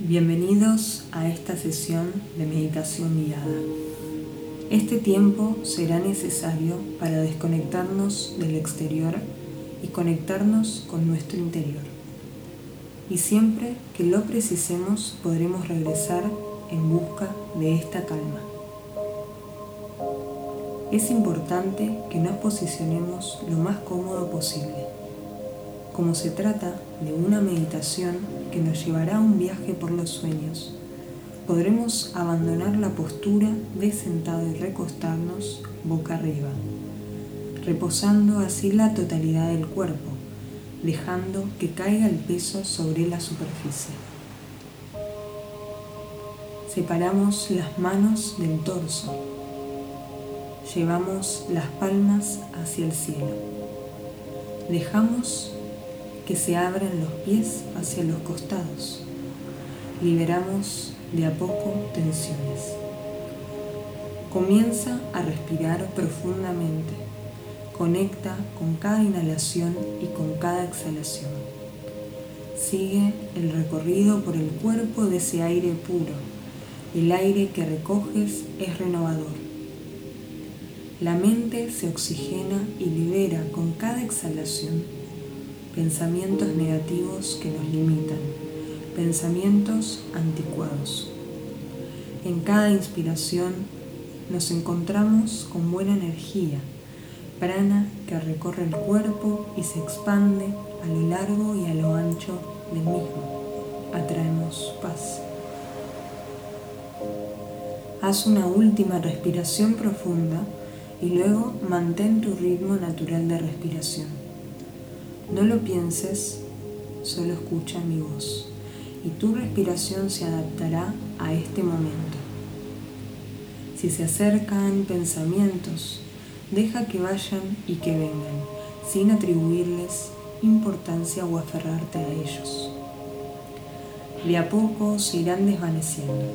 Bienvenidos a esta sesión de meditación guiada. Este tiempo será necesario para desconectarnos del exterior y conectarnos con nuestro interior. Y siempre que lo precisemos podremos regresar en busca de esta calma. Es importante que nos posicionemos lo más cómodo posible. Como se trata de una meditación que nos llevará a un viaje por los sueños, podremos abandonar la postura de sentado y recostarnos boca arriba, reposando así la totalidad del cuerpo, dejando que caiga el peso sobre la superficie. Separamos las manos del torso, llevamos las palmas hacia el cielo, dejamos que se abran los pies hacia los costados. Liberamos de a poco tensiones. Comienza a respirar profundamente. Conecta con cada inhalación y con cada exhalación. Sigue el recorrido por el cuerpo de ese aire puro. El aire que recoges es renovador. La mente se oxigena y libera con cada exhalación pensamientos negativos que nos limitan, pensamientos anticuados. En cada inspiración nos encontramos con buena energía, prana que recorre el cuerpo y se expande a lo largo y a lo ancho del mismo. Atraemos paz. Haz una última respiración profunda y luego mantén tu ritmo natural de respiración. No lo pienses, solo escucha mi voz y tu respiración se adaptará a este momento. Si se acercan pensamientos, deja que vayan y que vengan, sin atribuirles importancia o aferrarte a ellos. De a poco se irán desvaneciendo.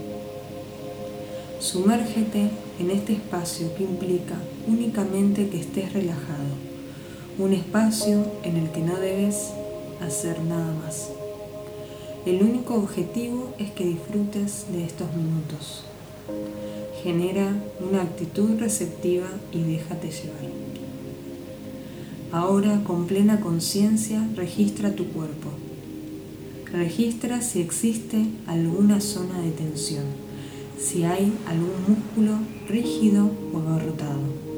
Sumérgete en este espacio que implica únicamente que estés relajado un espacio en el que no debes hacer nada más. El único objetivo es que disfrutes de estos minutos. Genera una actitud receptiva y déjate llevar. Ahora con plena conciencia registra tu cuerpo. Registra si existe alguna zona de tensión, si hay algún músculo rígido o agarrotado.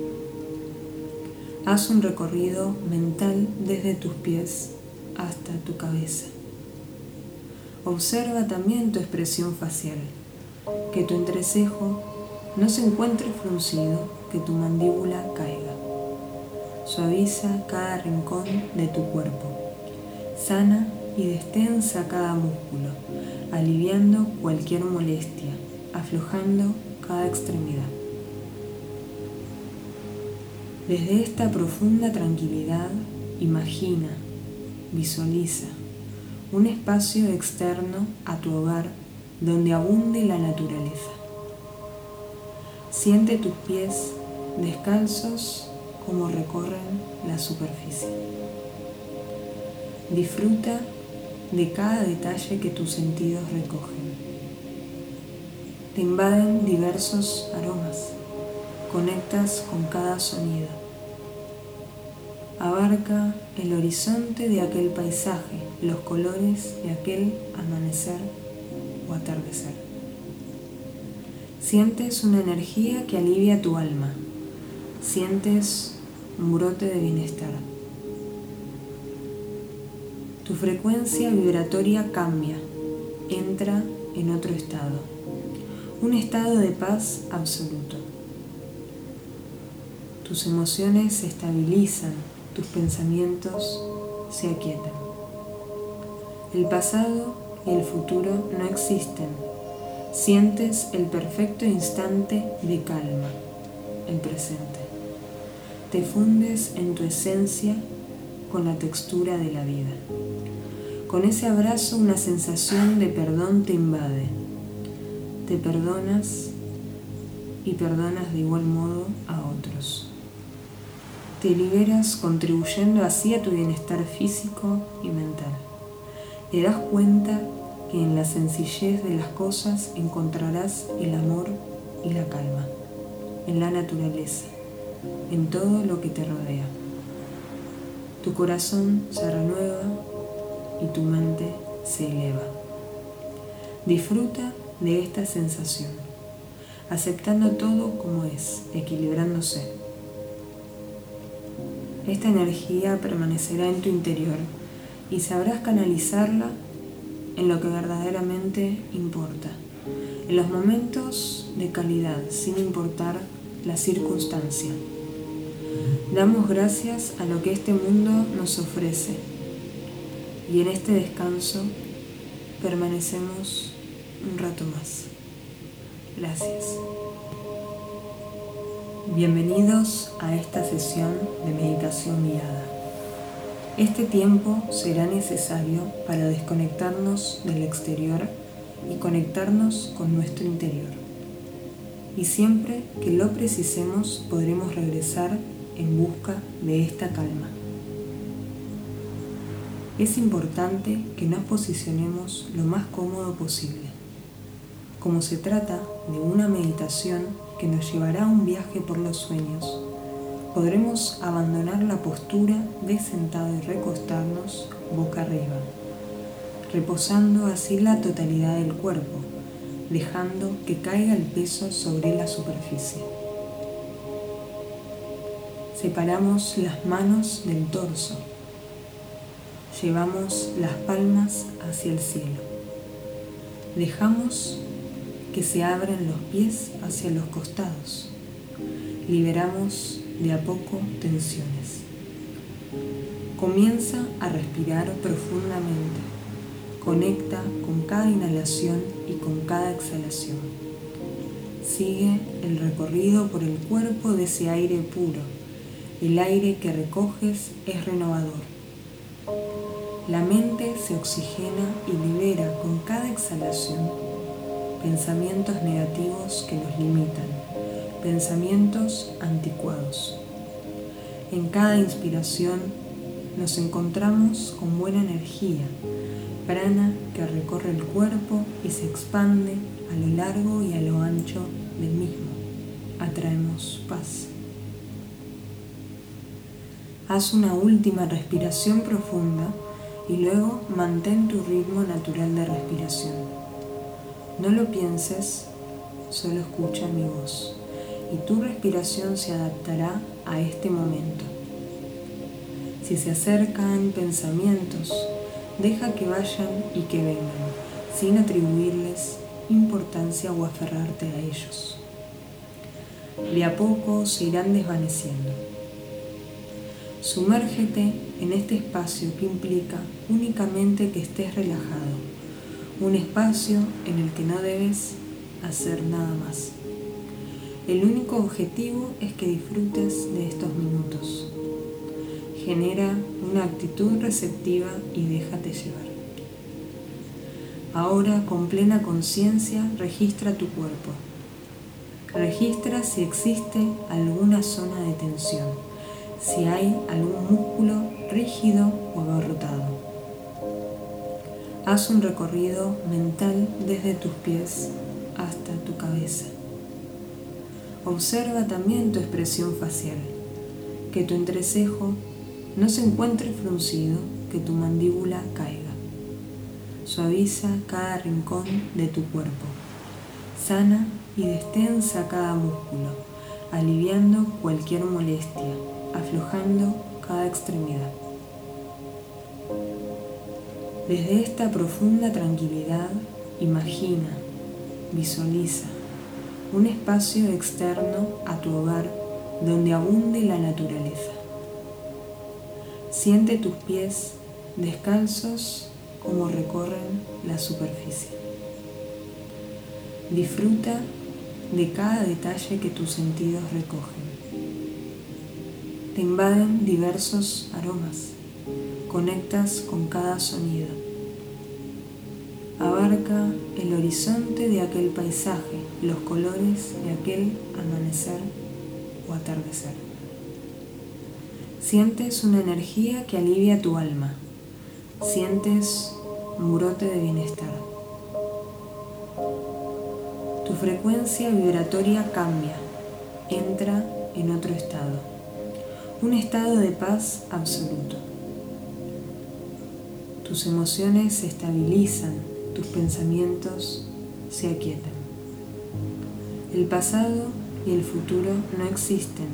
Haz un recorrido mental desde tus pies hasta tu cabeza. Observa también tu expresión facial, que tu entrecejo no se encuentre fruncido, que tu mandíbula caiga. Suaviza cada rincón de tu cuerpo. Sana y destensa cada músculo, aliviando cualquier molestia, aflojando cada extremidad. Desde esta profunda tranquilidad, imagina, visualiza un espacio externo a tu hogar donde abunde la naturaleza. Siente tus pies descalzos como recorren la superficie. Disfruta de cada detalle que tus sentidos recogen. Te invaden diversos aromas. Conectas con cada sonido abarca el horizonte de aquel paisaje, los colores de aquel amanecer o atardecer. Sientes una energía que alivia tu alma, sientes un brote de bienestar. Tu frecuencia vibratoria cambia, entra en otro estado, un estado de paz absoluto. Tus emociones se estabilizan, tus pensamientos se aquietan. El pasado y el futuro no existen. Sientes el perfecto instante de calma, el presente. Te fundes en tu esencia con la textura de la vida. Con ese abrazo una sensación de perdón te invade. Te perdonas y perdonas de igual modo a otros te liberas contribuyendo así a tu bienestar físico y mental. Te das cuenta que en la sencillez de las cosas encontrarás el amor y la calma, en la naturaleza, en todo lo que te rodea. Tu corazón se renueva y tu mente se eleva. Disfruta de esta sensación, aceptando todo como es, equilibrándose. Esta energía permanecerá en tu interior y sabrás canalizarla en lo que verdaderamente importa, en los momentos de calidad, sin importar la circunstancia. Damos gracias a lo que este mundo nos ofrece y en este descanso permanecemos un rato más. Gracias. Bienvenidos a esta sesión de meditación guiada. Este tiempo será necesario para desconectarnos del exterior y conectarnos con nuestro interior. Y siempre que lo precisemos podremos regresar en busca de esta calma. Es importante que nos posicionemos lo más cómodo posible. Como se trata de una meditación que nos llevará a un viaje por los sueños, podremos abandonar la postura de sentado y recostarnos boca arriba, reposando así la totalidad del cuerpo, dejando que caiga el peso sobre la superficie. Separamos las manos del torso, llevamos las palmas hacia el cielo, dejamos que se abran los pies hacia los costados, liberamos de a poco tensiones. Comienza a respirar profundamente. Conecta con cada inhalación y con cada exhalación. Sigue el recorrido por el cuerpo de ese aire puro. El aire que recoges es renovador. La mente se oxigena y libera con cada exhalación pensamientos negativos que nos limitan pensamientos anticuados. En cada inspiración nos encontramos con buena energía, prana que recorre el cuerpo y se expande a lo largo y a lo ancho del mismo. Atraemos paz. Haz una última respiración profunda y luego mantén tu ritmo natural de respiración. No lo pienses, solo escucha mi voz y tu respiración se adaptará a este momento. Si se acercan pensamientos, deja que vayan y que vengan, sin atribuirles importancia o aferrarte a ellos. De a poco se irán desvaneciendo. Sumérgete en este espacio que implica únicamente que estés relajado, un espacio en el que no debes hacer nada más. El único objetivo es que disfrutes de estos minutos. Genera una actitud receptiva y déjate llevar. Ahora, con plena conciencia, registra tu cuerpo. Registra si existe alguna zona de tensión, si hay algún músculo rígido o agarrotado. Haz un recorrido mental desde tus pies hasta tu cabeza. Observa también tu expresión facial, que tu entrecejo no se encuentre fruncido, que tu mandíbula caiga. Suaviza cada rincón de tu cuerpo. Sana y destensa cada músculo, aliviando cualquier molestia, aflojando cada extremidad. Desde esta profunda tranquilidad, imagina, visualiza un espacio externo a tu hogar donde abunde la naturaleza. Siente tus pies descalzos como recorren la superficie. Disfruta de cada detalle que tus sentidos recogen. Te invaden diversos aromas. Conectas con cada sonido abarca el horizonte de aquel paisaje, los colores de aquel amanecer o atardecer. Sientes una energía que alivia tu alma, sientes un brote de bienestar. frecuencia vibratoria cambia, entra en otro estado, un estado de paz absoluto. Tus emociones se estabilizan, tus pensamientos se aquietan. El pasado y el futuro no existen.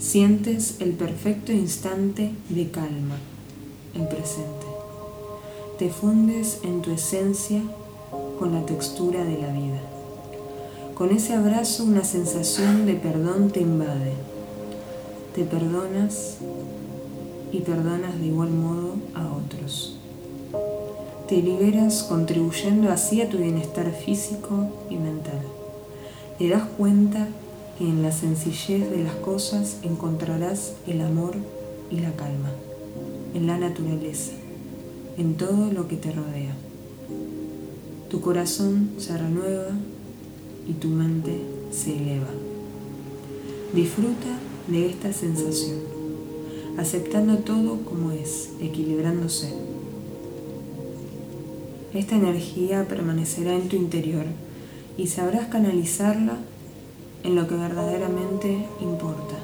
Sientes el perfecto instante de calma, el presente. Te fundes en tu esencia con la textura de la vida. Con ese abrazo una sensación de perdón te invade. Te perdonas y perdonas de igual modo a otros. Te liberas contribuyendo así a tu bienestar físico y mental. Te das cuenta que en la sencillez de las cosas encontrarás el amor y la calma, en la naturaleza, en todo lo que te rodea. Tu corazón se renueva y tu mente se eleva. Disfruta de esta sensación, aceptando todo como es, equilibrándose. Esta energía permanecerá en tu interior y sabrás canalizarla en lo que verdaderamente importa,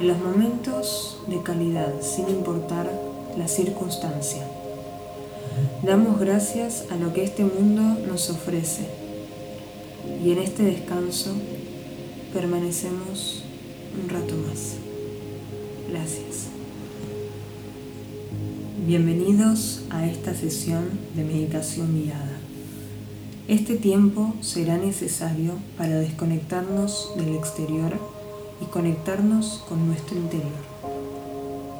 en los momentos de calidad, sin importar la circunstancia. Damos gracias a lo que este mundo nos ofrece y en este descanso permanecemos un rato más. Gracias. Bienvenidos a esta sesión de meditación guiada. Este tiempo será necesario para desconectarnos del exterior y conectarnos con nuestro interior.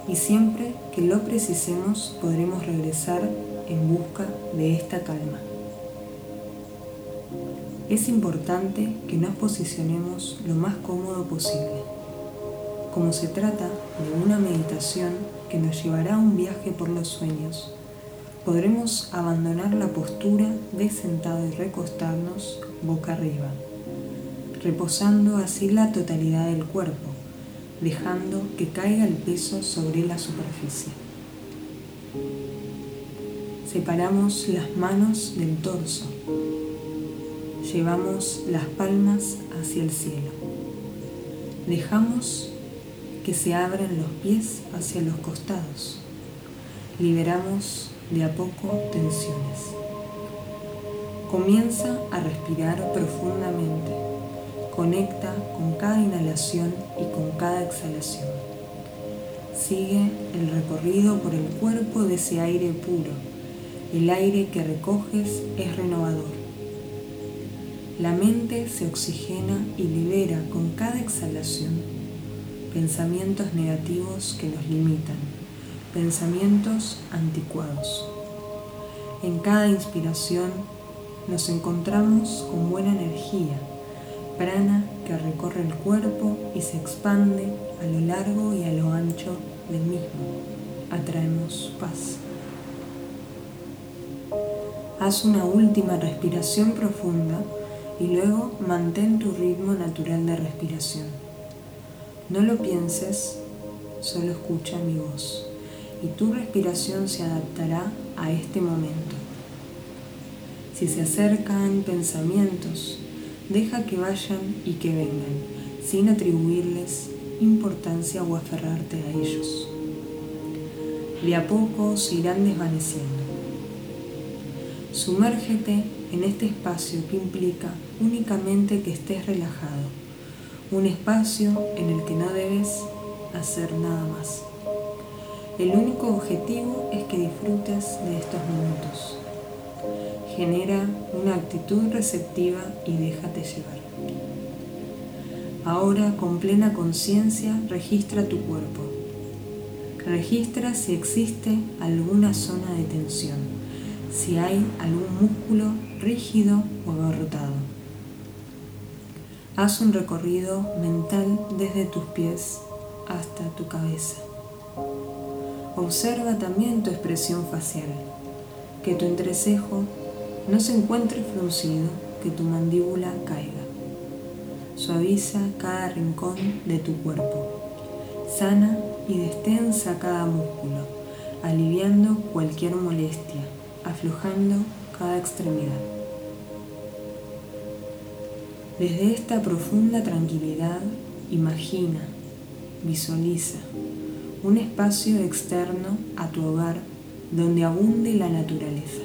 Y siempre que lo precisemos podremos regresar en busca de esta calma es importante que nos posicionemos lo más cómodo posible. Como se trata de una meditación que nos llevará a un viaje por los sueños, podremos abandonar la postura de sentado y recostarnos boca arriba, reposando así la totalidad del cuerpo, dejando que caiga el peso sobre la superficie. Separamos las manos del torso llevamos las palmas hacia el cielo. Dejamos que se abran los pies hacia los costados. Liberamos de a poco tensiones. Comienza a respirar profundamente. Conecta con cada inhalación y con cada exhalación. Sigue el recorrido por el cuerpo de ese aire puro. El aire que recoges es renovador la mente se oxigena y libera con cada exhalación pensamientos negativos que nos limitan, pensamientos anticuados. En cada inspiración nos encontramos con buena energía, prana que recorre el cuerpo y se expande a lo largo y a lo ancho del mismo. Atraemos paz. Haz una última respiración profunda y luego mantén tu ritmo natural de respiración. No lo pienses, solo escucha mi voz y tu respiración se adaptará a este momento. Si se acercan pensamientos, deja que vayan y que vengan, sin atribuirles importancia o aferrarte a ellos. De a poco se irán desvaneciendo. Sumérgete en este espacio que implica únicamente que estés relajado, un espacio en el que no debes hacer nada más. El único objetivo es que disfrutes de estos minutos. Genera una actitud receptiva y déjate llevar. Ahora con plena conciencia registra tu cuerpo. Registra si existe alguna zona de tensión si hay algún músculo rígido o agarrotado. Haz un recorrido mental desde tus pies hasta tu cabeza. Observa también tu expresión facial, que tu entrecejo no se encuentre fruncido, que tu mandíbula caiga. Suaviza cada rincón de tu cuerpo. Sana y destensa cada músculo, aliviando cualquier molestia aflojando cada extremidad. Desde esta profunda tranquilidad, imagina, visualiza un espacio externo a tu hogar donde abunde la naturaleza.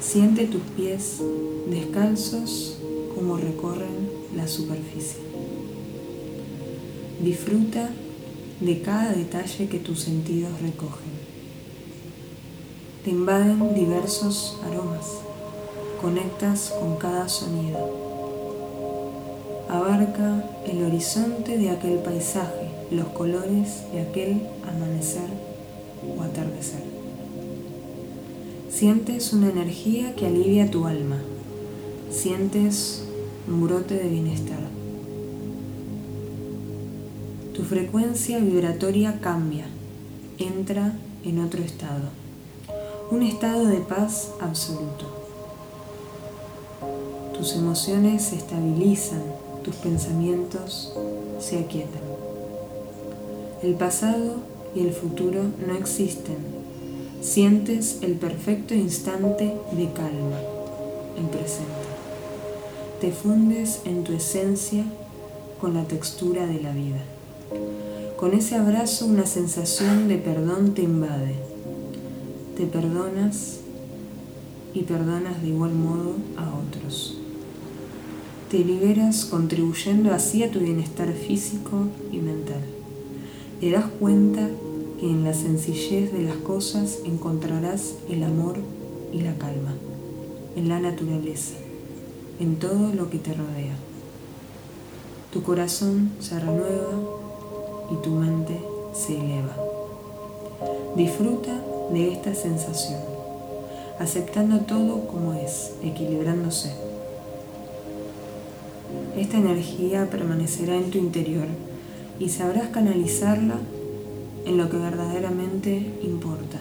Siente tus pies descalzos como recorren la superficie. Disfruta de cada detalle que tus sentidos recogen. Te invaden diversos aromas, conectas con cada sonido. Abarca el horizonte de aquel paisaje, los colores de aquel amanecer o atardecer. Sientes una energía que alivia tu alma. Sientes un brote de bienestar. Tu frecuencia vibratoria cambia, entra en otro estado, un estado de paz absoluto. Tus emociones se estabilizan, tus pensamientos se aquietan. El pasado y el futuro no existen. Sientes el perfecto instante de calma, el presente. Te fundes en tu esencia con la textura de la vida. Con ese abrazo una sensación de perdón te invade. Te perdonas y perdonas de igual modo a otros. Te liberas contribuyendo así a tu bienestar físico y mental. Te das cuenta que en la sencillez de las cosas encontrarás el amor y la calma, en la naturaleza, en todo lo que te rodea. Tu corazón se renueva y tu mente se eleva. Disfruta de esta sensación, aceptando todo como es, equilibrándose. Esta energía permanecerá en tu interior y sabrás canalizarla en lo que verdaderamente importa,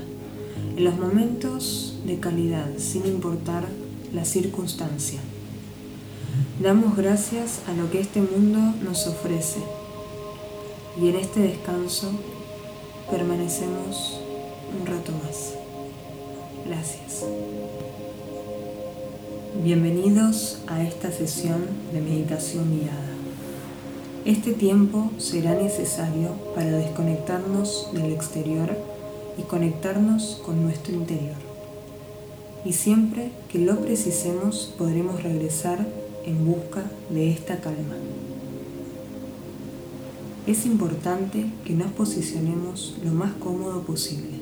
en los momentos de calidad, sin importar la circunstancia. Damos gracias a lo que este mundo nos ofrece y en este descanso permanecemos un rato más. Bienvenidos a esta sesión de meditación guiada. Este tiempo será necesario para desconectarnos del exterior y conectarnos con nuestro interior. Y siempre que lo precisemos podremos regresar en busca de esta calma es importante que nos posicionemos lo más cómodo posible.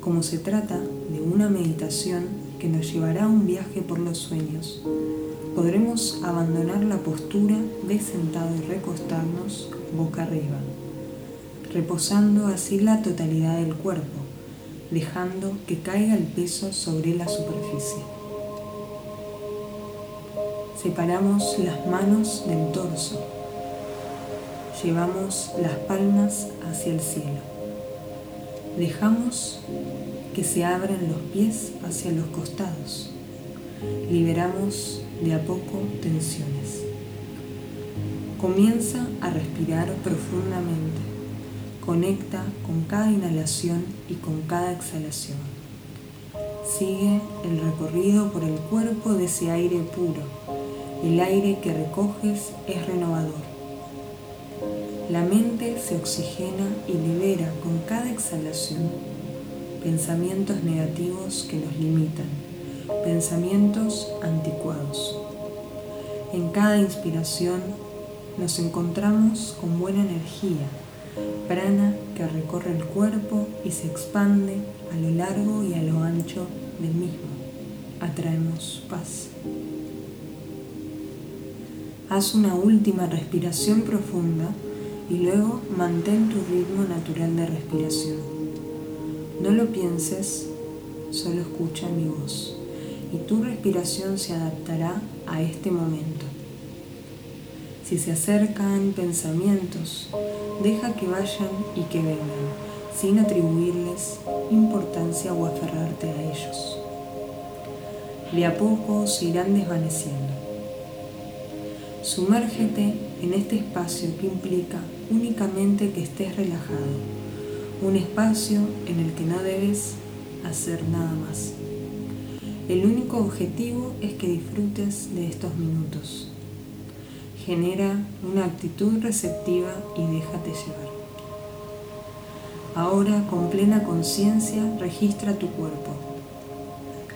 Como se trata de una meditación que nos llevará a un viaje por los sueños, podremos abandonar la postura de sentado y recostarnos boca arriba, reposando así la totalidad del cuerpo, dejando que caiga el peso sobre la superficie. Separamos las manos del torso llevamos las palmas hacia el cielo. Dejamos que se abran los pies hacia los costados. Liberamos de a poco tensiones. Comienza a respirar profundamente. Conecta con cada inhalación y con cada exhalación. Sigue el recorrido por el cuerpo de ese aire puro. El aire que recoges es renovador la mente se oxigena y libera con cada exhalación pensamientos negativos que nos limitan, pensamientos anticuados. En cada inspiración nos encontramos con buena energía, prana que recorre el cuerpo y se expande a lo largo y a lo ancho del mismo. Atraemos paz. Haz una última respiración profunda y luego mantén tu ritmo natural de respiración. No lo pienses, solo escucha mi voz y tu respiración se adaptará a este momento. Si se acercan pensamientos, deja que vayan y que vengan, sin atribuirles importancia o aferrarte a ellos. De a poco se irán desvaneciendo. Sumérgete en este espacio que implica únicamente que estés relajado, un espacio en el que no debes hacer nada más. El único objetivo es que disfrutes de estos minutos. Genera una actitud receptiva y déjate llevar. Ahora, con plena conciencia, registra tu cuerpo.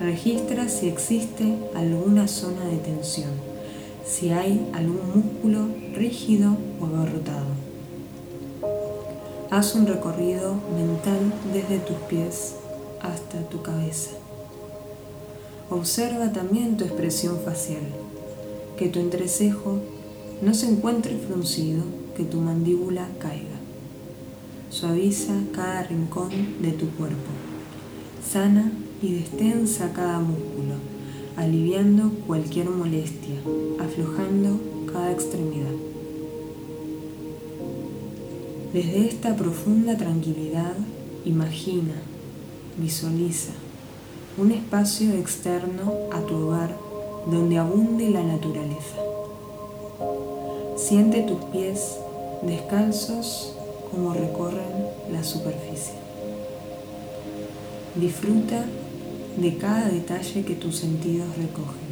Registra si existe alguna zona de tensión, si hay algún músculo rígido o agarrotado. Haz un recorrido mental desde tus pies hasta tu cabeza. Observa también tu expresión facial, que tu entrecejo no se encuentre fruncido, que tu mandíbula caiga. Suaviza cada rincón de tu cuerpo. Sana y destensa cada músculo, aliviando cualquier molestia, aflojando cada extremidad. Desde esta profunda tranquilidad, imagina, visualiza un espacio externo a tu hogar donde abunde la naturaleza. Siente tus pies descalzos como recorren la superficie. Disfruta de cada detalle que tus sentidos recogen.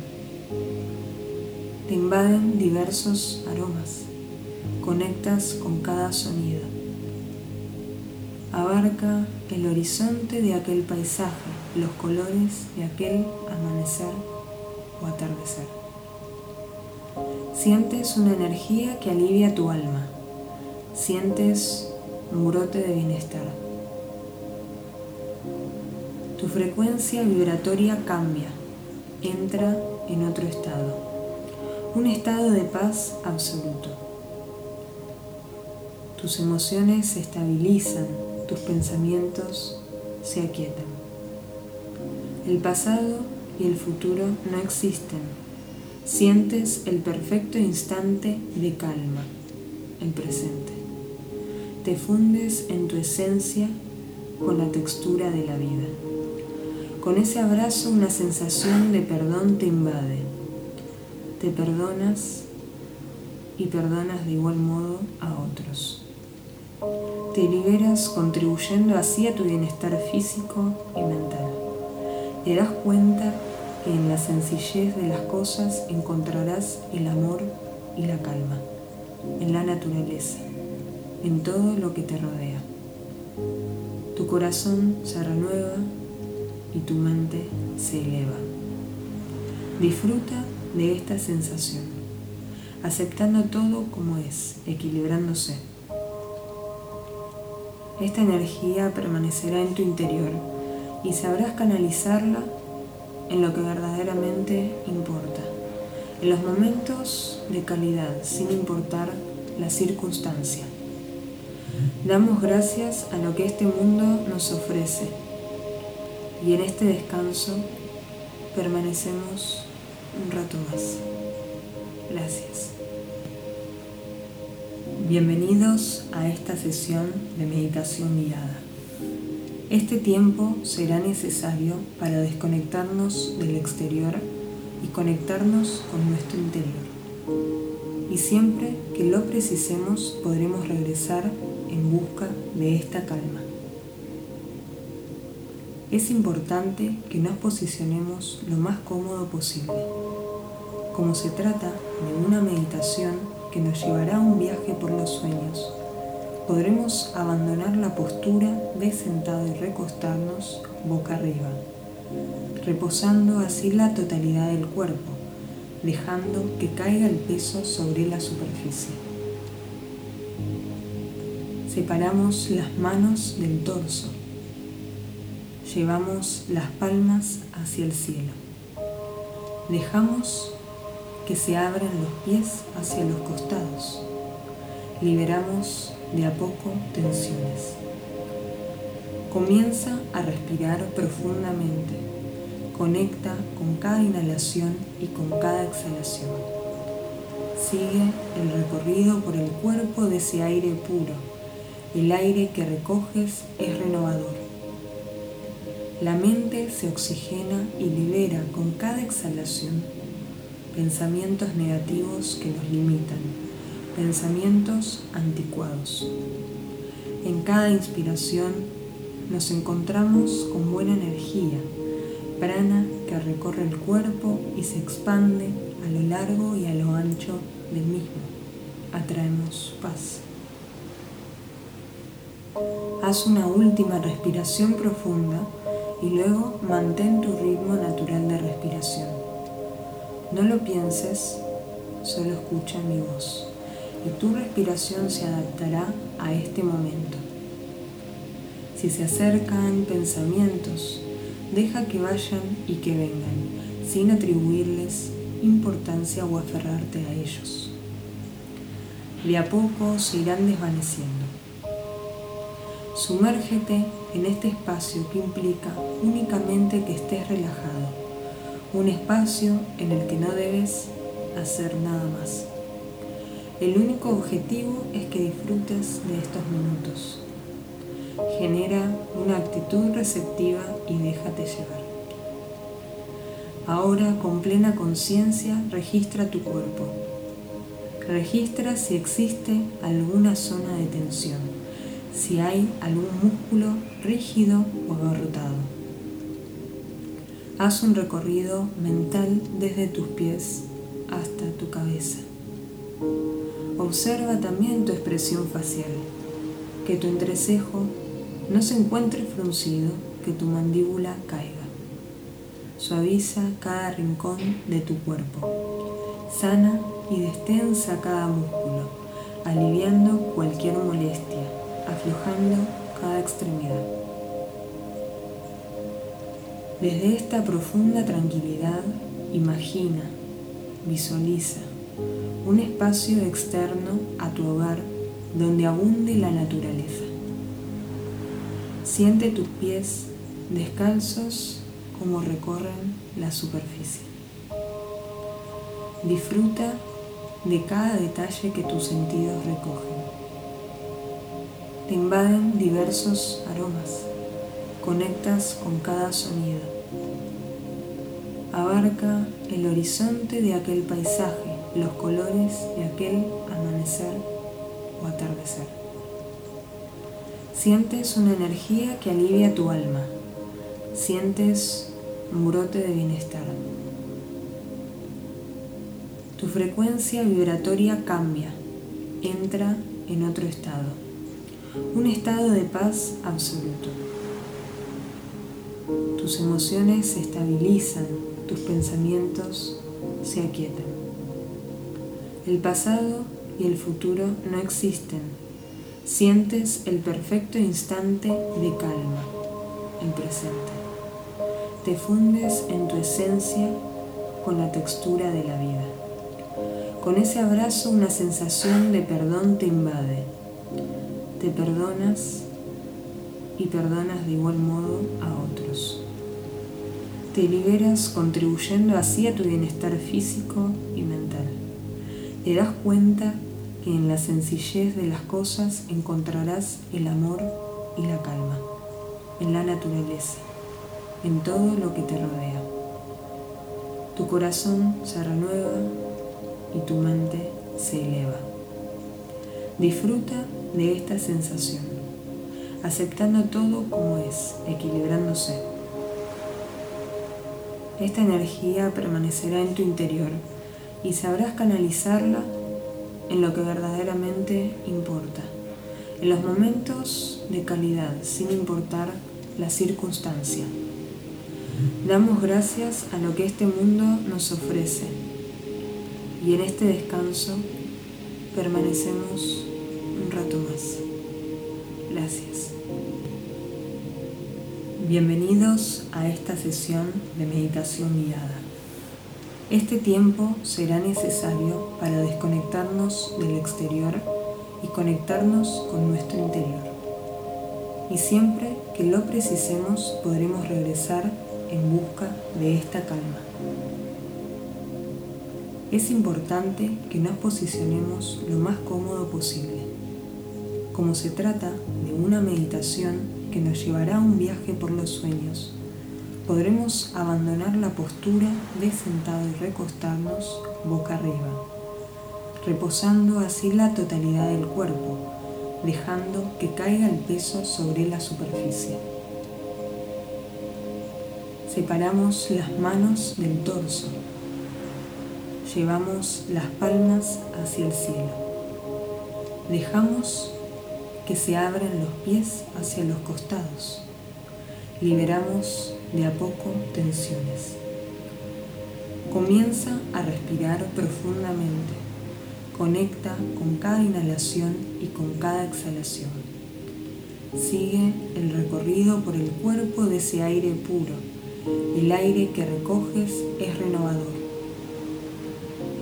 Te invaden diversos aromas. Conectas con cada sonido. Abarca el horizonte de aquel paisaje, los colores de aquel amanecer o atardecer. Sientes una energía que alivia tu alma. Sientes un brote de bienestar. Tu frecuencia vibratoria cambia, entra en otro estado, un estado de paz absoluto. Tus emociones se estabilizan, tus pensamientos se aquietan. El pasado y el futuro no existen. Sientes el perfecto instante de calma, el presente. Te fundes en tu esencia con la textura de la vida. Con ese abrazo una sensación de perdón te invade. Te perdonas y perdonas de igual modo a otros. Te liberas contribuyendo así a tu bienestar físico y mental. Te das cuenta que en la sencillez de las cosas encontrarás el amor y la calma, en la naturaleza, en todo lo que te rodea. Tu corazón se renueva y tu mente se eleva. Disfruta de esta sensación, aceptando todo como es, equilibrándose. Esta energía permanecerá en tu interior y sabrás canalizarla en lo que verdaderamente importa, en los momentos de calidad, sin importar la circunstancia. Damos gracias a lo que este mundo nos ofrece y en este descanso permanecemos un rato más. Gracias. Bienvenidos a esta sesión de meditación guiada. Este tiempo será necesario para desconectarnos del exterior y conectarnos con nuestro interior. Y siempre que lo precisemos podremos regresar en busca de esta calma es importante que nos posicionemos lo más cómodo posible. Como se trata de una meditación que nos llevará a un viaje por los sueños, podremos abandonar la postura de sentado y recostarnos boca arriba, reposando así la totalidad del cuerpo, dejando que caiga el peso sobre la superficie. Separamos las manos del torso llevamos las palmas hacia el cielo. Dejamos que se abran los pies hacia los costados. Liberamos de a poco tensiones. Comienza a respirar profundamente. Conecta con cada inhalación y con cada exhalación. Sigue el recorrido por el cuerpo de ese aire puro. El aire que recoges es renovador la mente se oxigena y libera con cada exhalación pensamientos negativos que nos limitan, pensamientos anticuados. En cada inspiración nos encontramos con buena energía, prana que recorre el cuerpo y se expande a lo largo y a lo ancho del mismo. Atraemos paz. Haz una última respiración profunda y luego mantén tu ritmo natural de respiración. No lo pienses, solo escucha mi voz y tu respiración se adaptará a este momento. Si se acercan pensamientos, deja que vayan y que vengan, sin atribuirles importancia o aferrarte a ellos. De a poco se irán desvaneciendo. Sumérgete en este espacio que implica únicamente que estés relajado, un espacio en el que no debes hacer nada más. El único objetivo es que disfrutes de estos minutos. Genera una actitud receptiva y déjate llevar. Ahora con plena conciencia registra tu cuerpo. Registra si existe alguna zona de tensión, si hay algún músculo rígido o agarrotado. Haz un recorrido mental desde tus pies hasta tu cabeza. Observa también tu expresión facial, que tu entrecejo no se encuentre fruncido, que tu mandíbula caiga. Suaviza cada rincón de tu cuerpo. Sana y destensa cada músculo, aliviando cualquier molestia, aflojando cada extremidad. Desde esta profunda tranquilidad, imagina, visualiza un espacio externo a tu hogar donde abunde la naturaleza. Siente tus pies descalzos como recorren la superficie. Disfruta de cada detalle que tus sentidos recogen. Te invaden diversos aromas, conectas con cada sonido. Abarca el horizonte de aquel paisaje los colores de aquel amanecer o atardecer. Sientes una energía que alivia tu alma. Sientes un brote de bienestar. Tu frecuencia vibratoria cambia, entra en otro estado, un estado de paz absoluto. Tus emociones se estabilizan, tus pensamientos se aquietan. El pasado y el futuro no existen. Sientes el perfecto instante de calma, el presente. Te fundes en tu esencia con la textura de la vida. Con ese abrazo una sensación de perdón te invade. Te perdonas y perdonas de igual modo a otros. Te liberas contribuyendo así a tu bienestar físico y mental te das cuenta que en la sencillez de las cosas encontrarás el amor y la calma, en la naturaleza, en todo lo que te rodea. Tu corazón se renueva y tu mente se eleva. Disfruta de esta sensación, aceptando todo como es, equilibrándose. Esta energía permanecerá en tu interior y sabrás canalizarla en lo que verdaderamente importa, en los momentos de calidad, sin importar la circunstancia. Damos gracias a lo que este mundo nos ofrece y en este descanso permanecemos un rato más. Bienvenidos a esta sesión de meditación guiada. Este tiempo será necesario para desconectarnos del exterior y conectarnos con nuestro interior. Y siempre que lo precisemos podremos regresar en busca de esta calma. Es importante que nos posicionemos lo más cómodo posible. Como se trata de una meditación que nos llevará a un viaje por los sueños, podremos abandonar la postura de sentado y recostarnos boca arriba, reposando así la totalidad del cuerpo, dejando que caiga el peso sobre la superficie. Separamos las manos del torso. Llevamos las palmas hacia el cielo. Dejamos que se abran los pies hacia los costados. Liberamos de a poco tensiones. Comienza a respirar profundamente. Conecta con cada inhalación y con cada exhalación. Sigue el recorrido por el cuerpo de ese aire puro. El aire que recoges es renovador.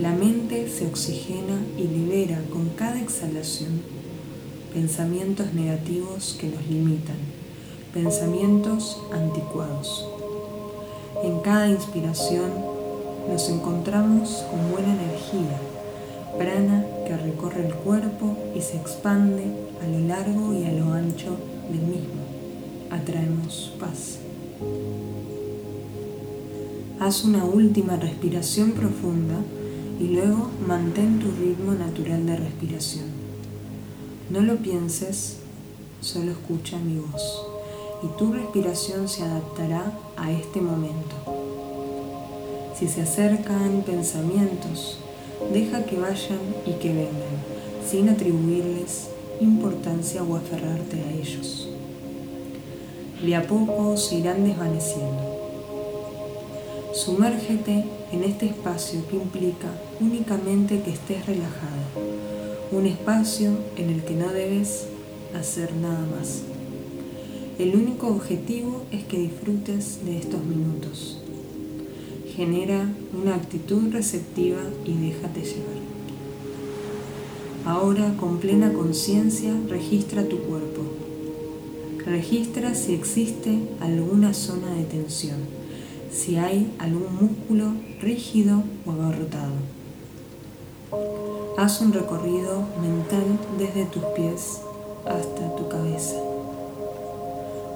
La mente se oxigena y libera con cada exhalación pensamientos negativos que nos limitan, pensamientos anticuados. En cada inspiración nos encontramos con buena energía, prana que recorre el cuerpo y se expande a lo largo y a lo ancho del mismo. Atraemos paz. Haz una última respiración profunda y luego mantén tu ritmo natural de respiración. No lo pienses, solo escucha mi voz y tu respiración se adaptará a este momento. Si se acercan pensamientos, deja que vayan y que vengan, sin atribuirles importancia o aferrarte a ellos. De a poco se irán desvaneciendo. Sumérgete en este espacio que implica únicamente que estés relajado, un espacio en el que no debes hacer nada más. El único objetivo es que disfrutes de estos minutos. Genera una actitud receptiva y déjate llevar. Ahora, con plena conciencia, registra tu cuerpo. Registra si existe alguna zona de tensión, si hay algún músculo rígido o agarrotado. Haz un recorrido mental desde tus pies hasta tu cabeza.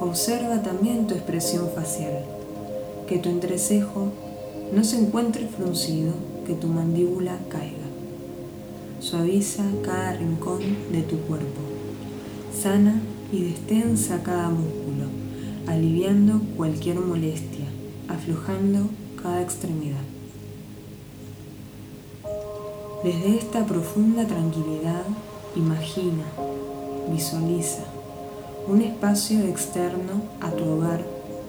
Observa también tu expresión facial, que tu entrecejo no se encuentre fruncido, que tu mandíbula caiga. Suaviza cada rincón de tu cuerpo. Sana y destensa cada músculo, aliviando cualquier molestia, aflojando cada extremidad. Desde esta profunda tranquilidad, imagina, visualiza un espacio externo a tu hogar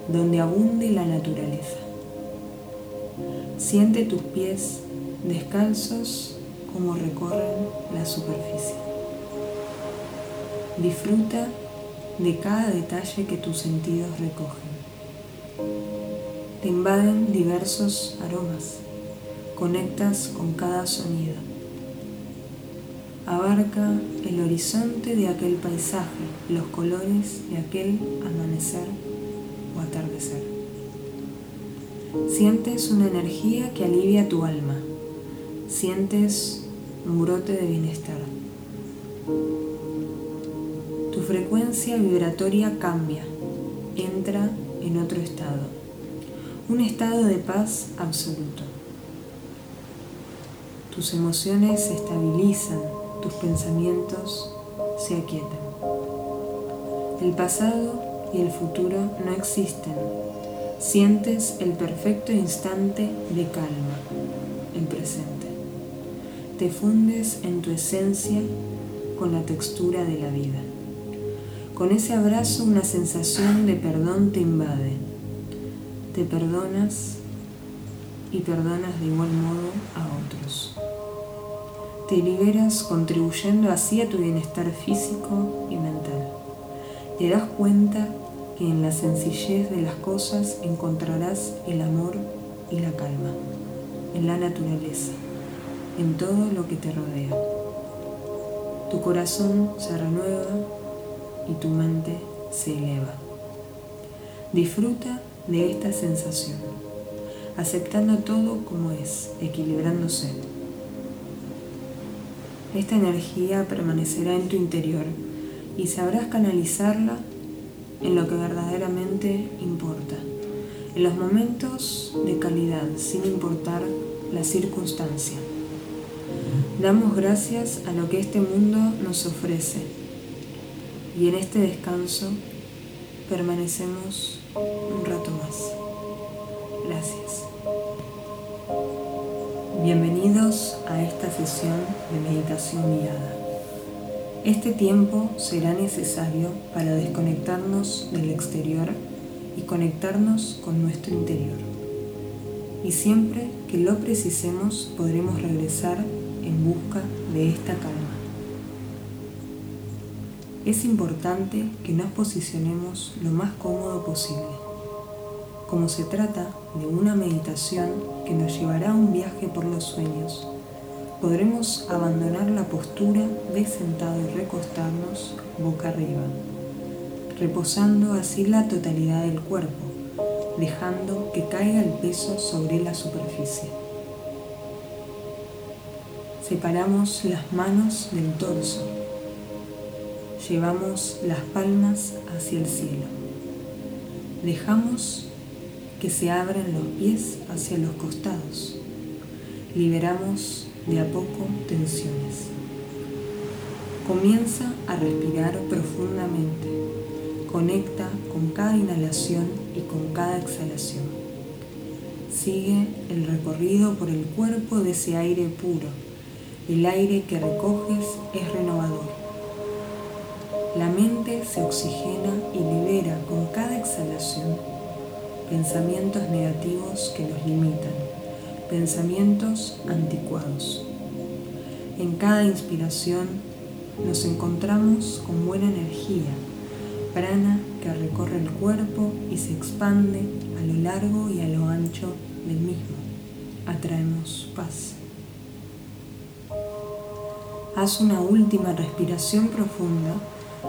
donde abunde la naturaleza. Siente tus pies descalzos como recorren la superficie. Disfruta de cada detalle que tus sentidos recogen. Te invaden diversos aromas. Conectas con cada sonido. Abarca el horizonte de aquel paisaje, los colores de aquel amanecer o atardecer. Sientes una energía que alivia tu alma. Sientes un brote de bienestar. Tu frecuencia vibratoria cambia, entra en otro estado, un estado de paz absoluto. Tus emociones se estabilizan, tus pensamientos se aquietan. El pasado y el futuro no existen. Sientes el perfecto instante de calma, el presente. Te fundes en tu esencia con la textura de la vida. Con ese abrazo una sensación de perdón te invade. Te perdonas y perdonas de igual modo a otros. Te liberas contribuyendo así a tu bienestar físico y mental. Te das cuenta que en la sencillez de las cosas encontrarás el amor y la calma, en la naturaleza, en todo lo que te rodea. Tu corazón se renueva y tu mente se eleva. Disfruta de esta sensación, aceptando todo como es, equilibrándose esta energía permanecerá en tu interior y sabrás canalizarla en lo que verdaderamente importa, en los momentos de calidad, sin importar la circunstancia. Damos gracias a lo que este mundo nos ofrece y en este descanso permanecemos un rato más. Gracias. Bienvenidos a esta sesión de meditación guiada. Este tiempo será necesario para desconectarnos del exterior y conectarnos con nuestro interior. Y siempre que lo precisemos podremos regresar en busca de esta calma. Es importante que nos posicionemos lo más cómodo posible como se trata de una meditación que nos llevará a un viaje por los sueños, podremos abandonar la postura de sentado y recostarnos boca arriba, reposando así la totalidad del cuerpo, dejando que caiga el peso sobre la superficie. Separamos las manos del torso, llevamos las palmas hacia el cielo, dejamos que se abren los pies hacia los costados. Liberamos de a poco tensiones. Comienza a respirar profundamente. Conecta con cada inhalación y con cada exhalación. Sigue el recorrido por el cuerpo de ese aire puro. El aire que recoges es renovador. La mente se oxigena y libera con cada exhalación pensamientos negativos que nos limitan, pensamientos anticuados. En cada inspiración nos encontramos con buena energía, prana que recorre el cuerpo y se expande a lo largo y a lo ancho del mismo. Atraemos paz. Haz una última respiración profunda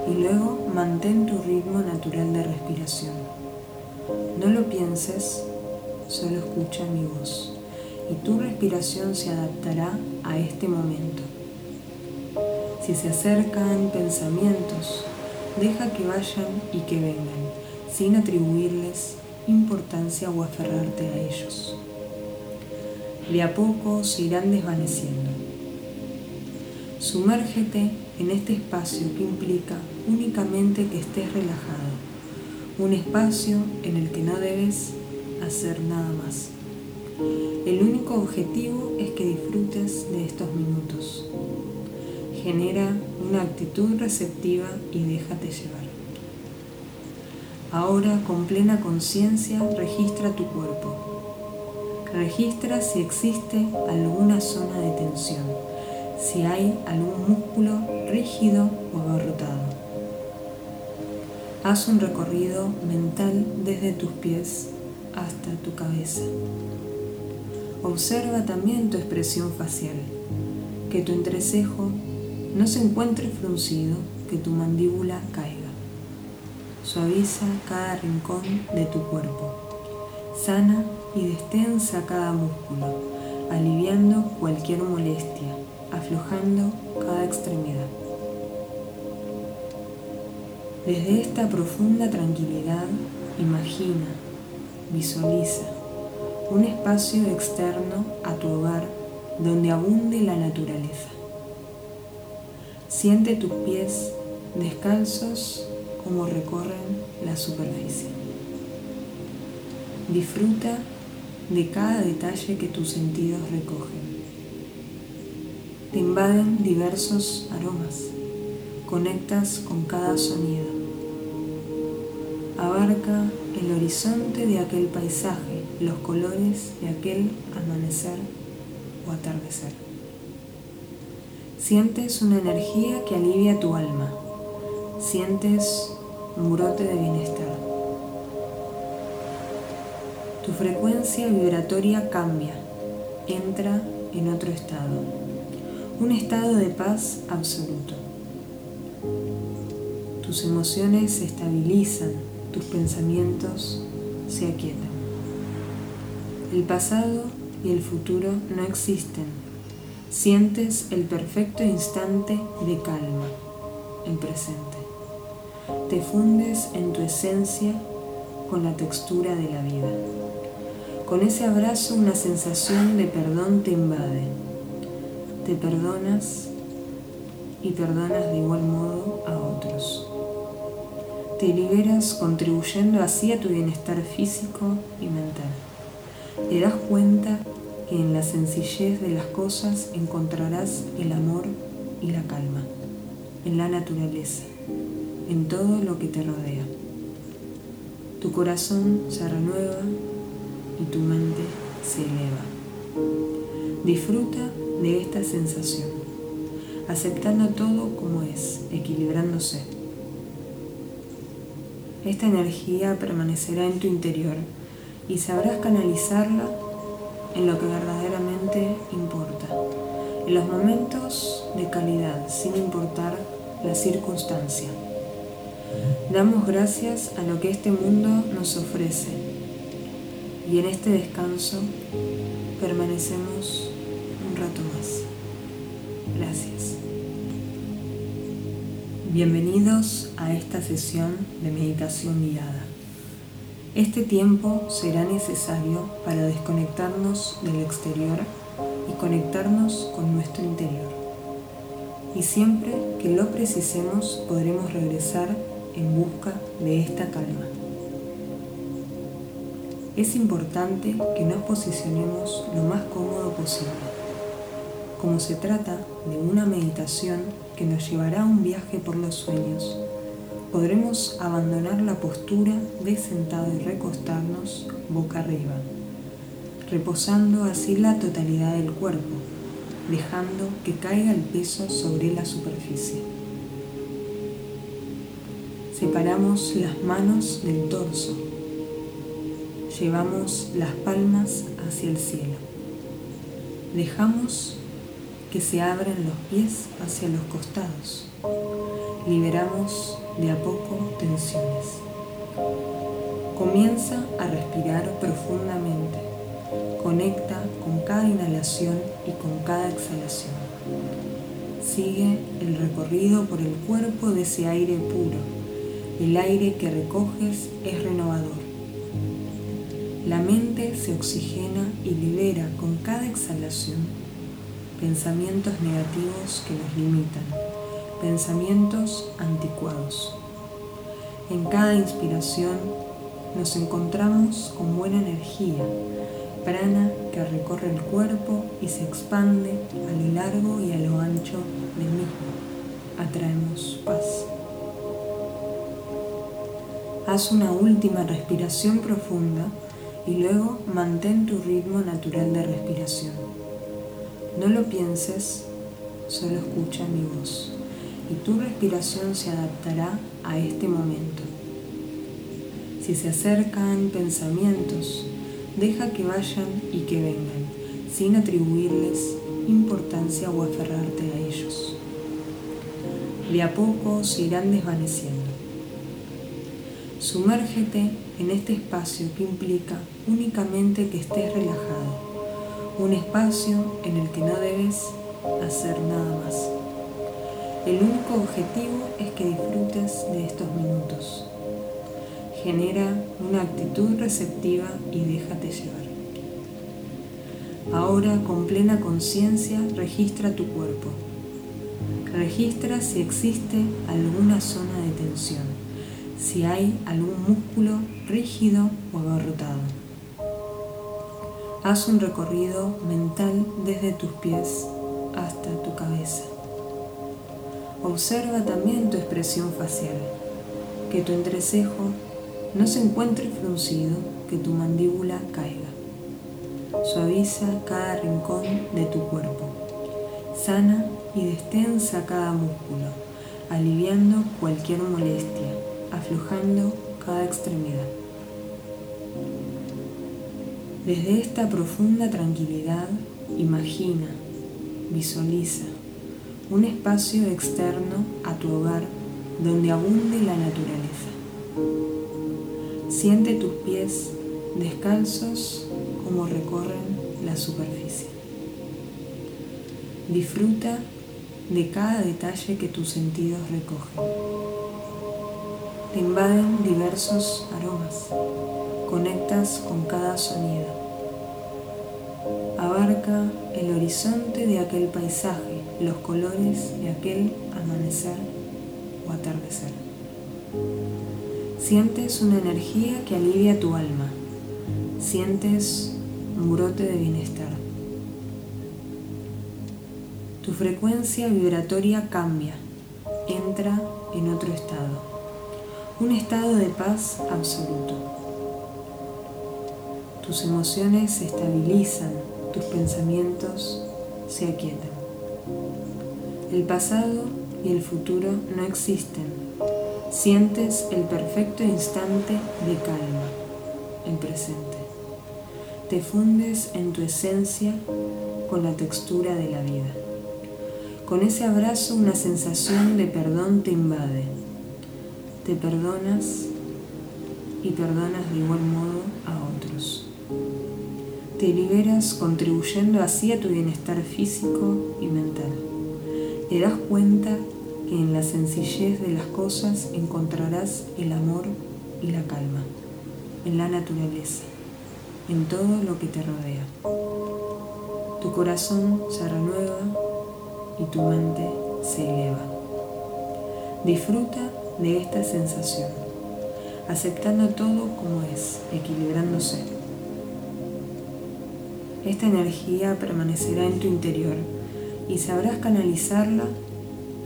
y luego mantén tu ritmo natural de respiración. No lo pienses, solo escucha mi voz y tu respiración se adaptará a este momento. Si se acercan pensamientos, deja que vayan y que vengan, sin atribuirles importancia o aferrarte a ellos. De a poco se irán desvaneciendo. Sumérgete en este espacio que implica únicamente que estés relajado un espacio en el que no debes hacer nada más. El único objetivo es que disfrutes de estos minutos. Genera una actitud receptiva y déjate llevar. Ahora con plena conciencia registra tu cuerpo. Registra si existe alguna zona de tensión, si hay algún músculo rígido o agarrotado. Haz un recorrido mental desde tus pies hasta tu cabeza. Observa también tu expresión facial, que tu entrecejo no se encuentre fruncido, que tu mandíbula caiga. Suaviza cada rincón de tu cuerpo. Sana y destensa cada músculo, aliviando cualquier molestia, aflojando cada extremidad. Desde esta profunda tranquilidad, imagina, visualiza un espacio externo a tu hogar donde abunde la naturaleza. Siente tus pies descalzos como recorren la superficie. Disfruta de cada detalle que tus sentidos recogen. Te invaden diversos aromas. Conectas con cada sonido abarca el horizonte de aquel paisaje, los colores de aquel amanecer o atardecer. Sientes una energía que alivia tu alma. Sientes un brote de bienestar. Tu frecuencia vibratoria cambia, entra en otro estado, un estado de paz absoluto. Tus emociones se estabilizan, tus pensamientos se aquietan. El pasado y el futuro no existen. Sientes el perfecto instante de calma, el presente. Te fundes en tu esencia con la textura de la vida. Con ese abrazo una sensación de perdón te invade. Te perdonas y perdonas de igual modo a otros te liberas contribuyendo así a tu bienestar físico y mental. te das cuenta que en la sencillez de las cosas encontrarás el amor y la calma, en la naturaleza, en todo lo que te rodea. Tu corazón se renueva y tu mente se eleva. Disfruta de esta sensación, aceptando todo como es, equilibrándose. Esta energía permanecerá en tu interior y sabrás canalizarla en lo que verdaderamente importa, en los momentos de calidad, sin importar la circunstancia. Damos gracias a lo que este mundo nos ofrece y en este descanso permanecemos un rato más. Bienvenidos a esta sesión de meditación guiada. Este tiempo será necesario para desconectarnos del exterior y conectarnos con nuestro interior. Y siempre que lo precisemos podremos regresar en busca de esta calma. Es importante que nos posicionemos lo más cómodo posible. Como se trata de una meditación que nos llevará a un viaje por los sueños, podremos abandonar la postura de sentado y recostarnos boca arriba, reposando así la totalidad del cuerpo, dejando que caiga el peso sobre la superficie. Separamos las manos del torso, llevamos las palmas hacia el cielo, dejamos que se abran los pies hacia los costados, liberamos de a poco tensiones. Comienza a respirar profundamente. Conecta con cada inhalación y con cada exhalación. Sigue el recorrido por el cuerpo de ese aire puro. El aire que recoges es renovador. La mente se oxigena y libera con cada exhalación pensamientos negativos que nos limitan pensamientos anticuados. En cada inspiración nos encontramos con buena energía, prana que recorre el cuerpo y se expande a lo largo y a lo ancho del mismo. Atraemos paz. Haz una última respiración profunda y luego mantén tu ritmo natural de respiración. No lo pienses, solo escucha mi voz y tu respiración se adaptará a este momento. Si se acercan pensamientos, deja que vayan y que vengan, sin atribuirles importancia o aferrarte a ellos. De a poco se irán desvaneciendo. Sumérgete en este espacio que implica únicamente que estés relajado, un espacio en el que no debes hacer nada más. El único objetivo es que disfrutes de estos minutos. Genera una actitud receptiva y déjate llevar. Ahora con plena conciencia registra tu cuerpo. Registra si existe alguna zona de tensión, si hay algún músculo rígido o agarrotado. Haz un recorrido mental desde tus pies hasta tu cabeza. Observa también tu expresión facial, que tu entrecejo no se encuentre fruncido, que tu mandíbula caiga. Suaviza cada rincón de tu cuerpo. Sana y destensa cada músculo, aliviando cualquier molestia, aflojando cada extremidad. Desde esta profunda tranquilidad, imagina, visualiza un espacio externo a tu hogar donde abunde la naturaleza. Siente tus pies descalzos como recorren la superficie. Disfruta de cada detalle que tus sentidos recogen. Te invaden diversos aromas. Conectas con cada sonido abarca el horizonte de aquel paisaje, los colores de aquel amanecer o atardecer. Sientes una energía que alivia tu alma. Sientes un brote de bienestar. Tu frecuencia vibratoria cambia, entra en otro estado, un estado de paz absoluto. Tus emociones se estabilizan, tus pensamientos se aquietan. El pasado y el futuro no existen. Sientes el perfecto instante de calma, el presente. Te fundes en tu esencia con la textura de la vida. Con ese abrazo una sensación de perdón te invade. Te perdonas y perdonas de igual modo. Te liberas contribuyendo así a tu bienestar físico y mental. Te das cuenta que en la sencillez de las cosas encontrarás el amor y la calma, en la naturaleza, en todo lo que te rodea. Tu corazón se renueva y tu mente se eleva. Disfruta de esta sensación, aceptando todo como es, equilibrándose. Esta energía permanecerá en tu interior y sabrás canalizarla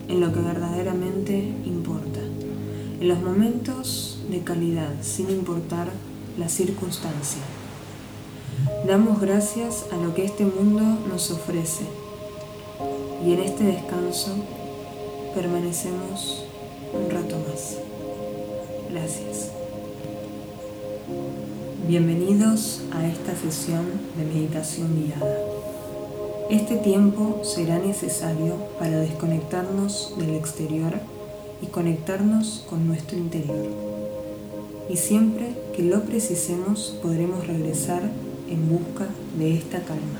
en lo que verdaderamente importa, en los momentos de calidad, sin importar la circunstancia. Damos gracias a lo que este mundo nos ofrece y en este descanso permanecemos un rato más. Gracias. Bienvenidos a esta sesión de meditación guiada. Este tiempo será necesario para desconectarnos del exterior y conectarnos con nuestro interior. Y siempre que lo precisemos podremos regresar en busca de esta calma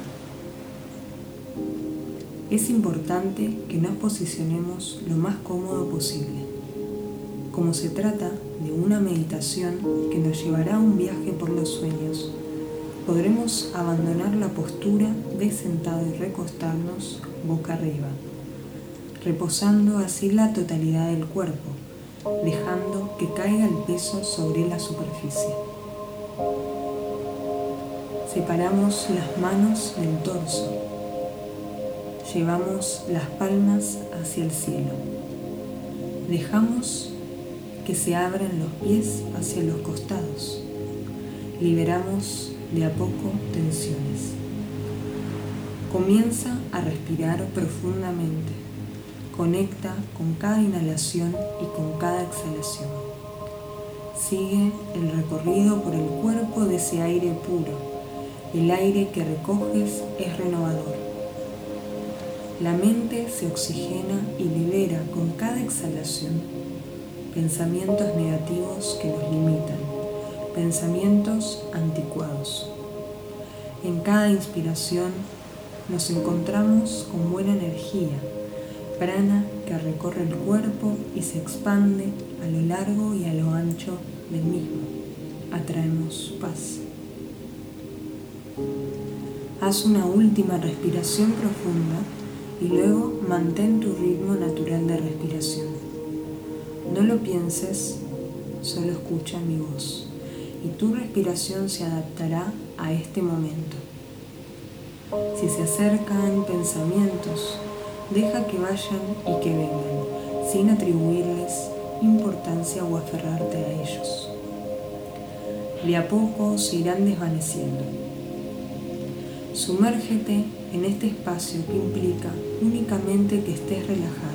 es importante que nos posicionemos lo más cómodo posible. Como se trata de una meditación que nos llevará a un viaje por los sueños, podremos abandonar la postura de sentado y recostarnos boca arriba, reposando así la totalidad del cuerpo, dejando que caiga el peso sobre la superficie. Separamos las manos del torso Llevamos las palmas hacia el cielo. Dejamos que se abran los pies hacia los costados. Liberamos de a poco tensiones. Comienza a respirar profundamente. Conecta con cada inhalación y con cada exhalación. Sigue el recorrido por el cuerpo de ese aire puro. El aire que recoges es renovador la mente se oxigena y libera con cada exhalación pensamientos negativos que nos limitan, pensamientos anticuados. En cada inspiración nos encontramos con buena energía, prana que recorre el cuerpo y se expande a lo largo y a lo ancho del mismo. Atraemos paz. Haz una última respiración profunda y luego mantén tu ritmo natural de respiración. No lo pienses, solo escucha mi voz y tu respiración se adaptará a este momento. Si se acercan pensamientos, deja que vayan y que vengan, sin atribuirles importancia o aferrarte a ellos. De a poco se irán desvaneciendo. Sumérgete en este espacio que implica únicamente que estés relajado,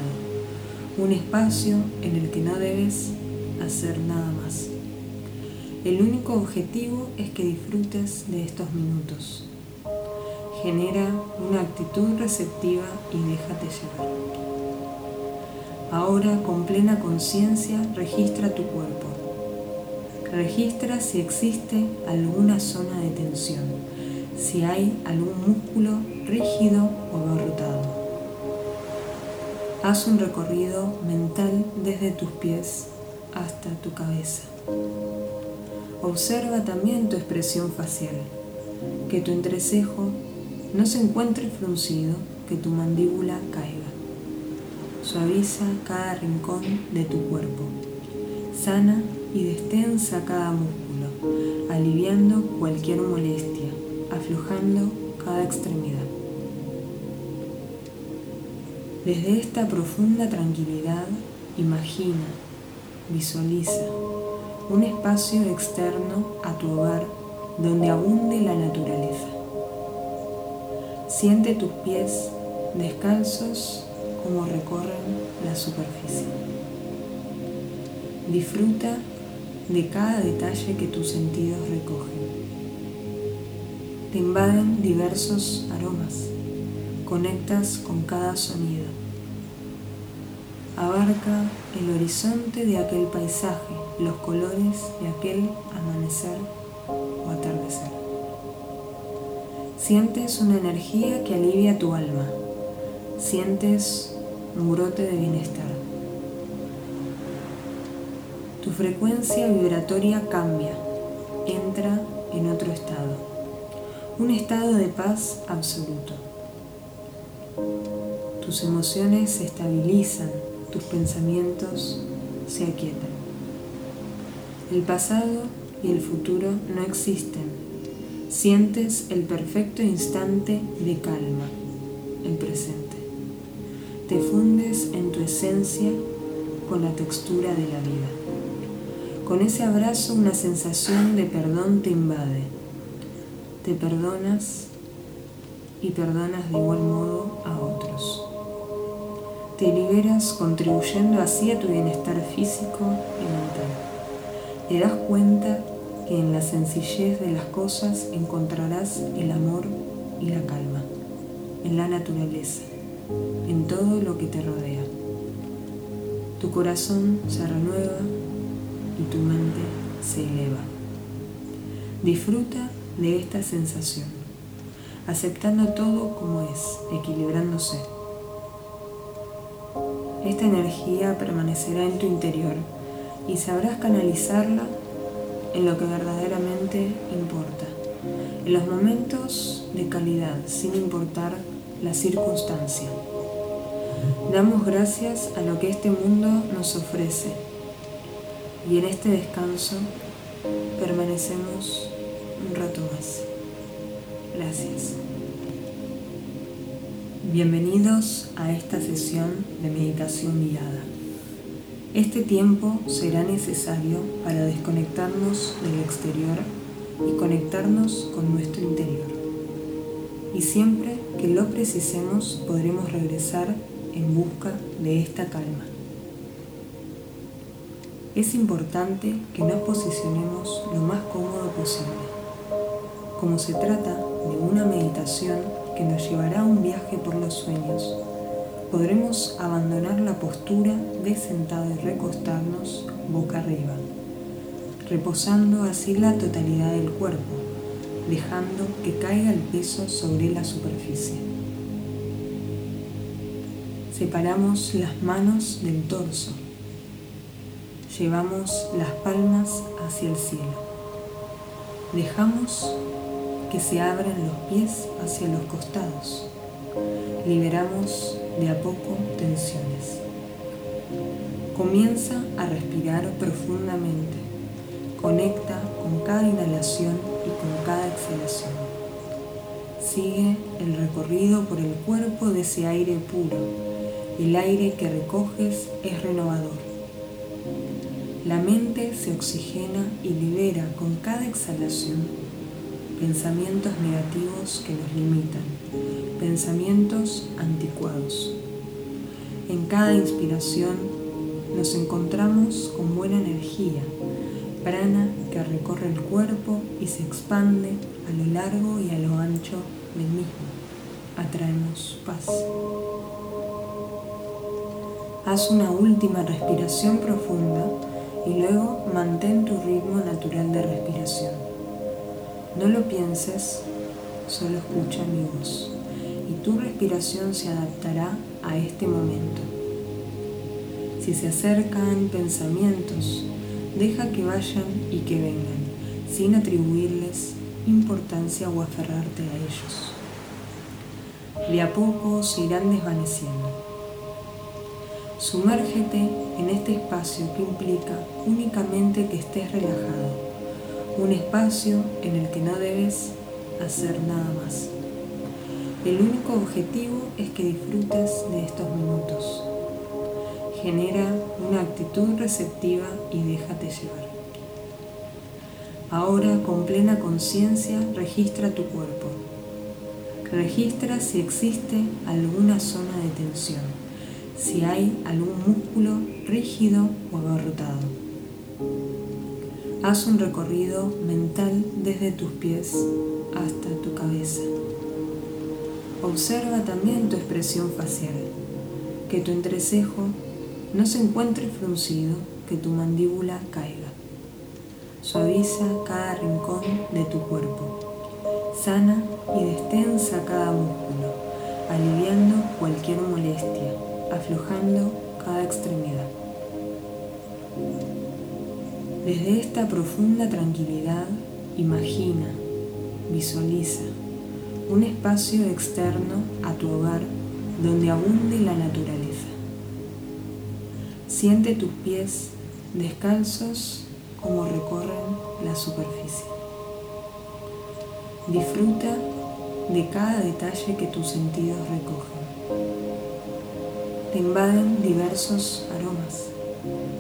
un espacio en el que no debes hacer nada más. El único objetivo es que disfrutes de estos minutos. Genera una actitud receptiva y déjate llevar. Ahora, con plena conciencia, registra tu cuerpo. Registra si existe alguna zona de tensión, si hay algún músculo rígido o abarrotado. Haz un recorrido mental desde tus pies hasta tu cabeza. Observa también tu expresión facial, que tu entrecejo no se encuentre fruncido, que tu mandíbula caiga. Suaviza cada rincón de tu cuerpo. Sana y destensa cada músculo, aliviando cualquier molestia aflojando cada extremidad. Desde esta profunda tranquilidad, imagina, visualiza un espacio externo a tu hogar donde abunde la naturaleza. Siente tus pies descalzos como recorren la superficie. Disfruta de cada detalle que tus sentidos recogen. Te invaden diversos aromas. Conectas con cada sonido. Abarca el horizonte de aquel paisaje, los colores de aquel amanecer o atardecer. Sientes una energía que alivia tu alma. Sientes un brote de bienestar. Tu frecuencia vibratoria cambia, entra en otro estado, un estado de paz absoluto. Tus emociones se estabilizan, tus pensamientos se aquietan. El pasado y el futuro no existen. Sientes el perfecto instante de calma, el presente. Te fundes en tu esencia con la textura de la vida. Con ese abrazo una sensación de perdón te invade. Te perdonas y perdonas de igual modo a otros. Te liberas contribuyendo así a tu bienestar físico y mental. Te das cuenta que en la sencillez de las cosas encontrarás el amor y la calma, en la naturaleza, en todo lo que te rodea. Tu corazón se renueva y tu mente se eleva. Disfruta de esta sensación, aceptando todo como es, equilibrándose. Esta energía permanecerá en tu interior y sabrás canalizarla en lo que verdaderamente importa, en los momentos de calidad, sin importar la circunstancia. Damos gracias a lo que este mundo nos ofrece y en este descanso permanecemos un rato más. Gracias. Bienvenidos a esta sesión de meditación guiada. Este tiempo será necesario para desconectarnos del exterior y conectarnos con nuestro interior. Y siempre que lo precisemos podremos regresar en busca de esta calma. Es importante que nos posicionemos lo más cómodo posible. Como se trata de una meditación que nos llevará a un viaje por los sueños, podremos abandonar la postura de sentado y recostarnos boca arriba, reposando así la totalidad del cuerpo, dejando que caiga el peso sobre la superficie. Separamos las manos del torso Llevamos las palmas hacia el cielo. Dejamos que se abran los pies hacia los costados. Liberamos de a poco tensiones. Comienza a respirar profundamente. Conecta con cada inhalación y con cada exhalación. Sigue el recorrido por el cuerpo de ese aire puro. El aire que recoges es renovador la mente se oxigena y libera con cada exhalación pensamientos negativos que nos limitan, pensamientos anticuados. En cada inspiración nos encontramos con buena energía, prana que recorre el cuerpo y se expande a lo largo y a lo ancho del mismo. Atraemos paz. Haz una última respiración profunda y luego mantén tu ritmo natural de respiración. No lo pienses, solo escucha mi voz y tu respiración se adaptará a este momento. Si se acercan pensamientos, deja que vayan y que vengan, sin atribuirles importancia o aferrarte a ellos. De a poco se irán desvaneciendo Sumérgete en este espacio que implica únicamente que estés relajado, un espacio en el que no debes hacer nada más. El único objetivo es que disfrutes de estos minutos. Genera una actitud receptiva y déjate llevar. Ahora, con plena conciencia, registra tu cuerpo. Registra si existe alguna zona de tensión, si hay algún músculo rígido o agarrotado. Haz un recorrido mental desde tus pies hasta tu cabeza. Observa también tu expresión facial, que tu entrecejo no se encuentre fruncido, que tu mandíbula caiga. Suaviza cada rincón de tu cuerpo. Sana y destensa cada músculo, aliviando cualquier molestia, aflojando cada extremidad. Desde esta profunda tranquilidad, imagina, visualiza un espacio externo a tu hogar donde abunde la naturaleza. Siente tus pies descalzos como recorren la superficie. Disfruta de cada detalle que tus sentidos recogen. Te invaden diversos aromas.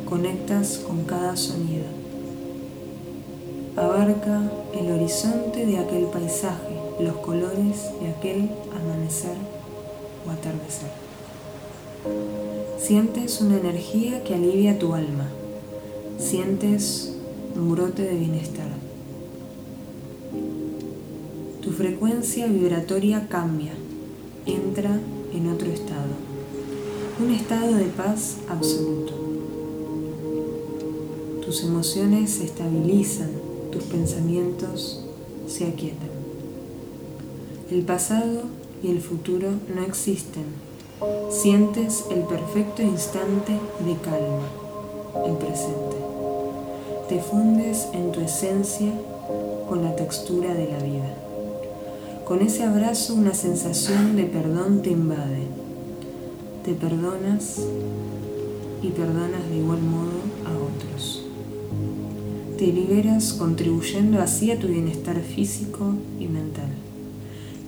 Conectas con cada sonido. Abarca el horizonte de aquel paisaje, los colores de aquel amanecer o atardecer. Sientes una energía que alivia tu alma. Sientes un brote de bienestar. Tu frecuencia vibratoria cambia, entra en otro estado, un estado de paz absoluto. Tus emociones se estabilizan, tus pensamientos se aquietan. El pasado y el futuro no existen. Sientes el perfecto instante de calma, el presente. Te fundes en tu esencia con la textura de la vida. Con ese abrazo una sensación de perdón te invade. Te perdonas y perdonas de igual modo. Te liberas contribuyendo así a tu bienestar físico y mental.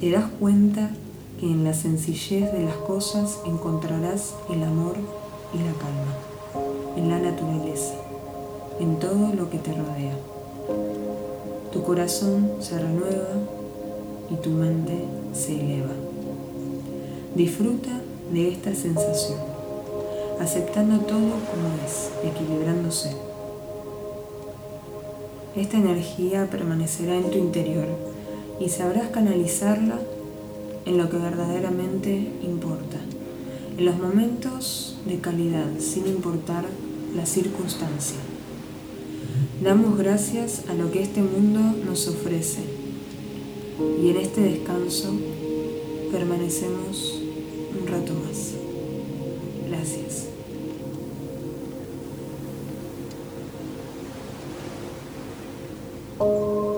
Te das cuenta que en la sencillez de las cosas encontrarás el amor y la calma, en la naturaleza, en todo lo que te rodea. Tu corazón se renueva y tu mente se eleva. Disfruta de esta sensación, aceptando todo como es, equilibrándose. Esta energía permanecerá en tu interior y sabrás canalizarla en lo que verdaderamente importa, en los momentos de calidad, sin importar la circunstancia. Damos gracias a lo que este mundo nos ofrece y en este descanso permanecemos un rato más. Gracias. Música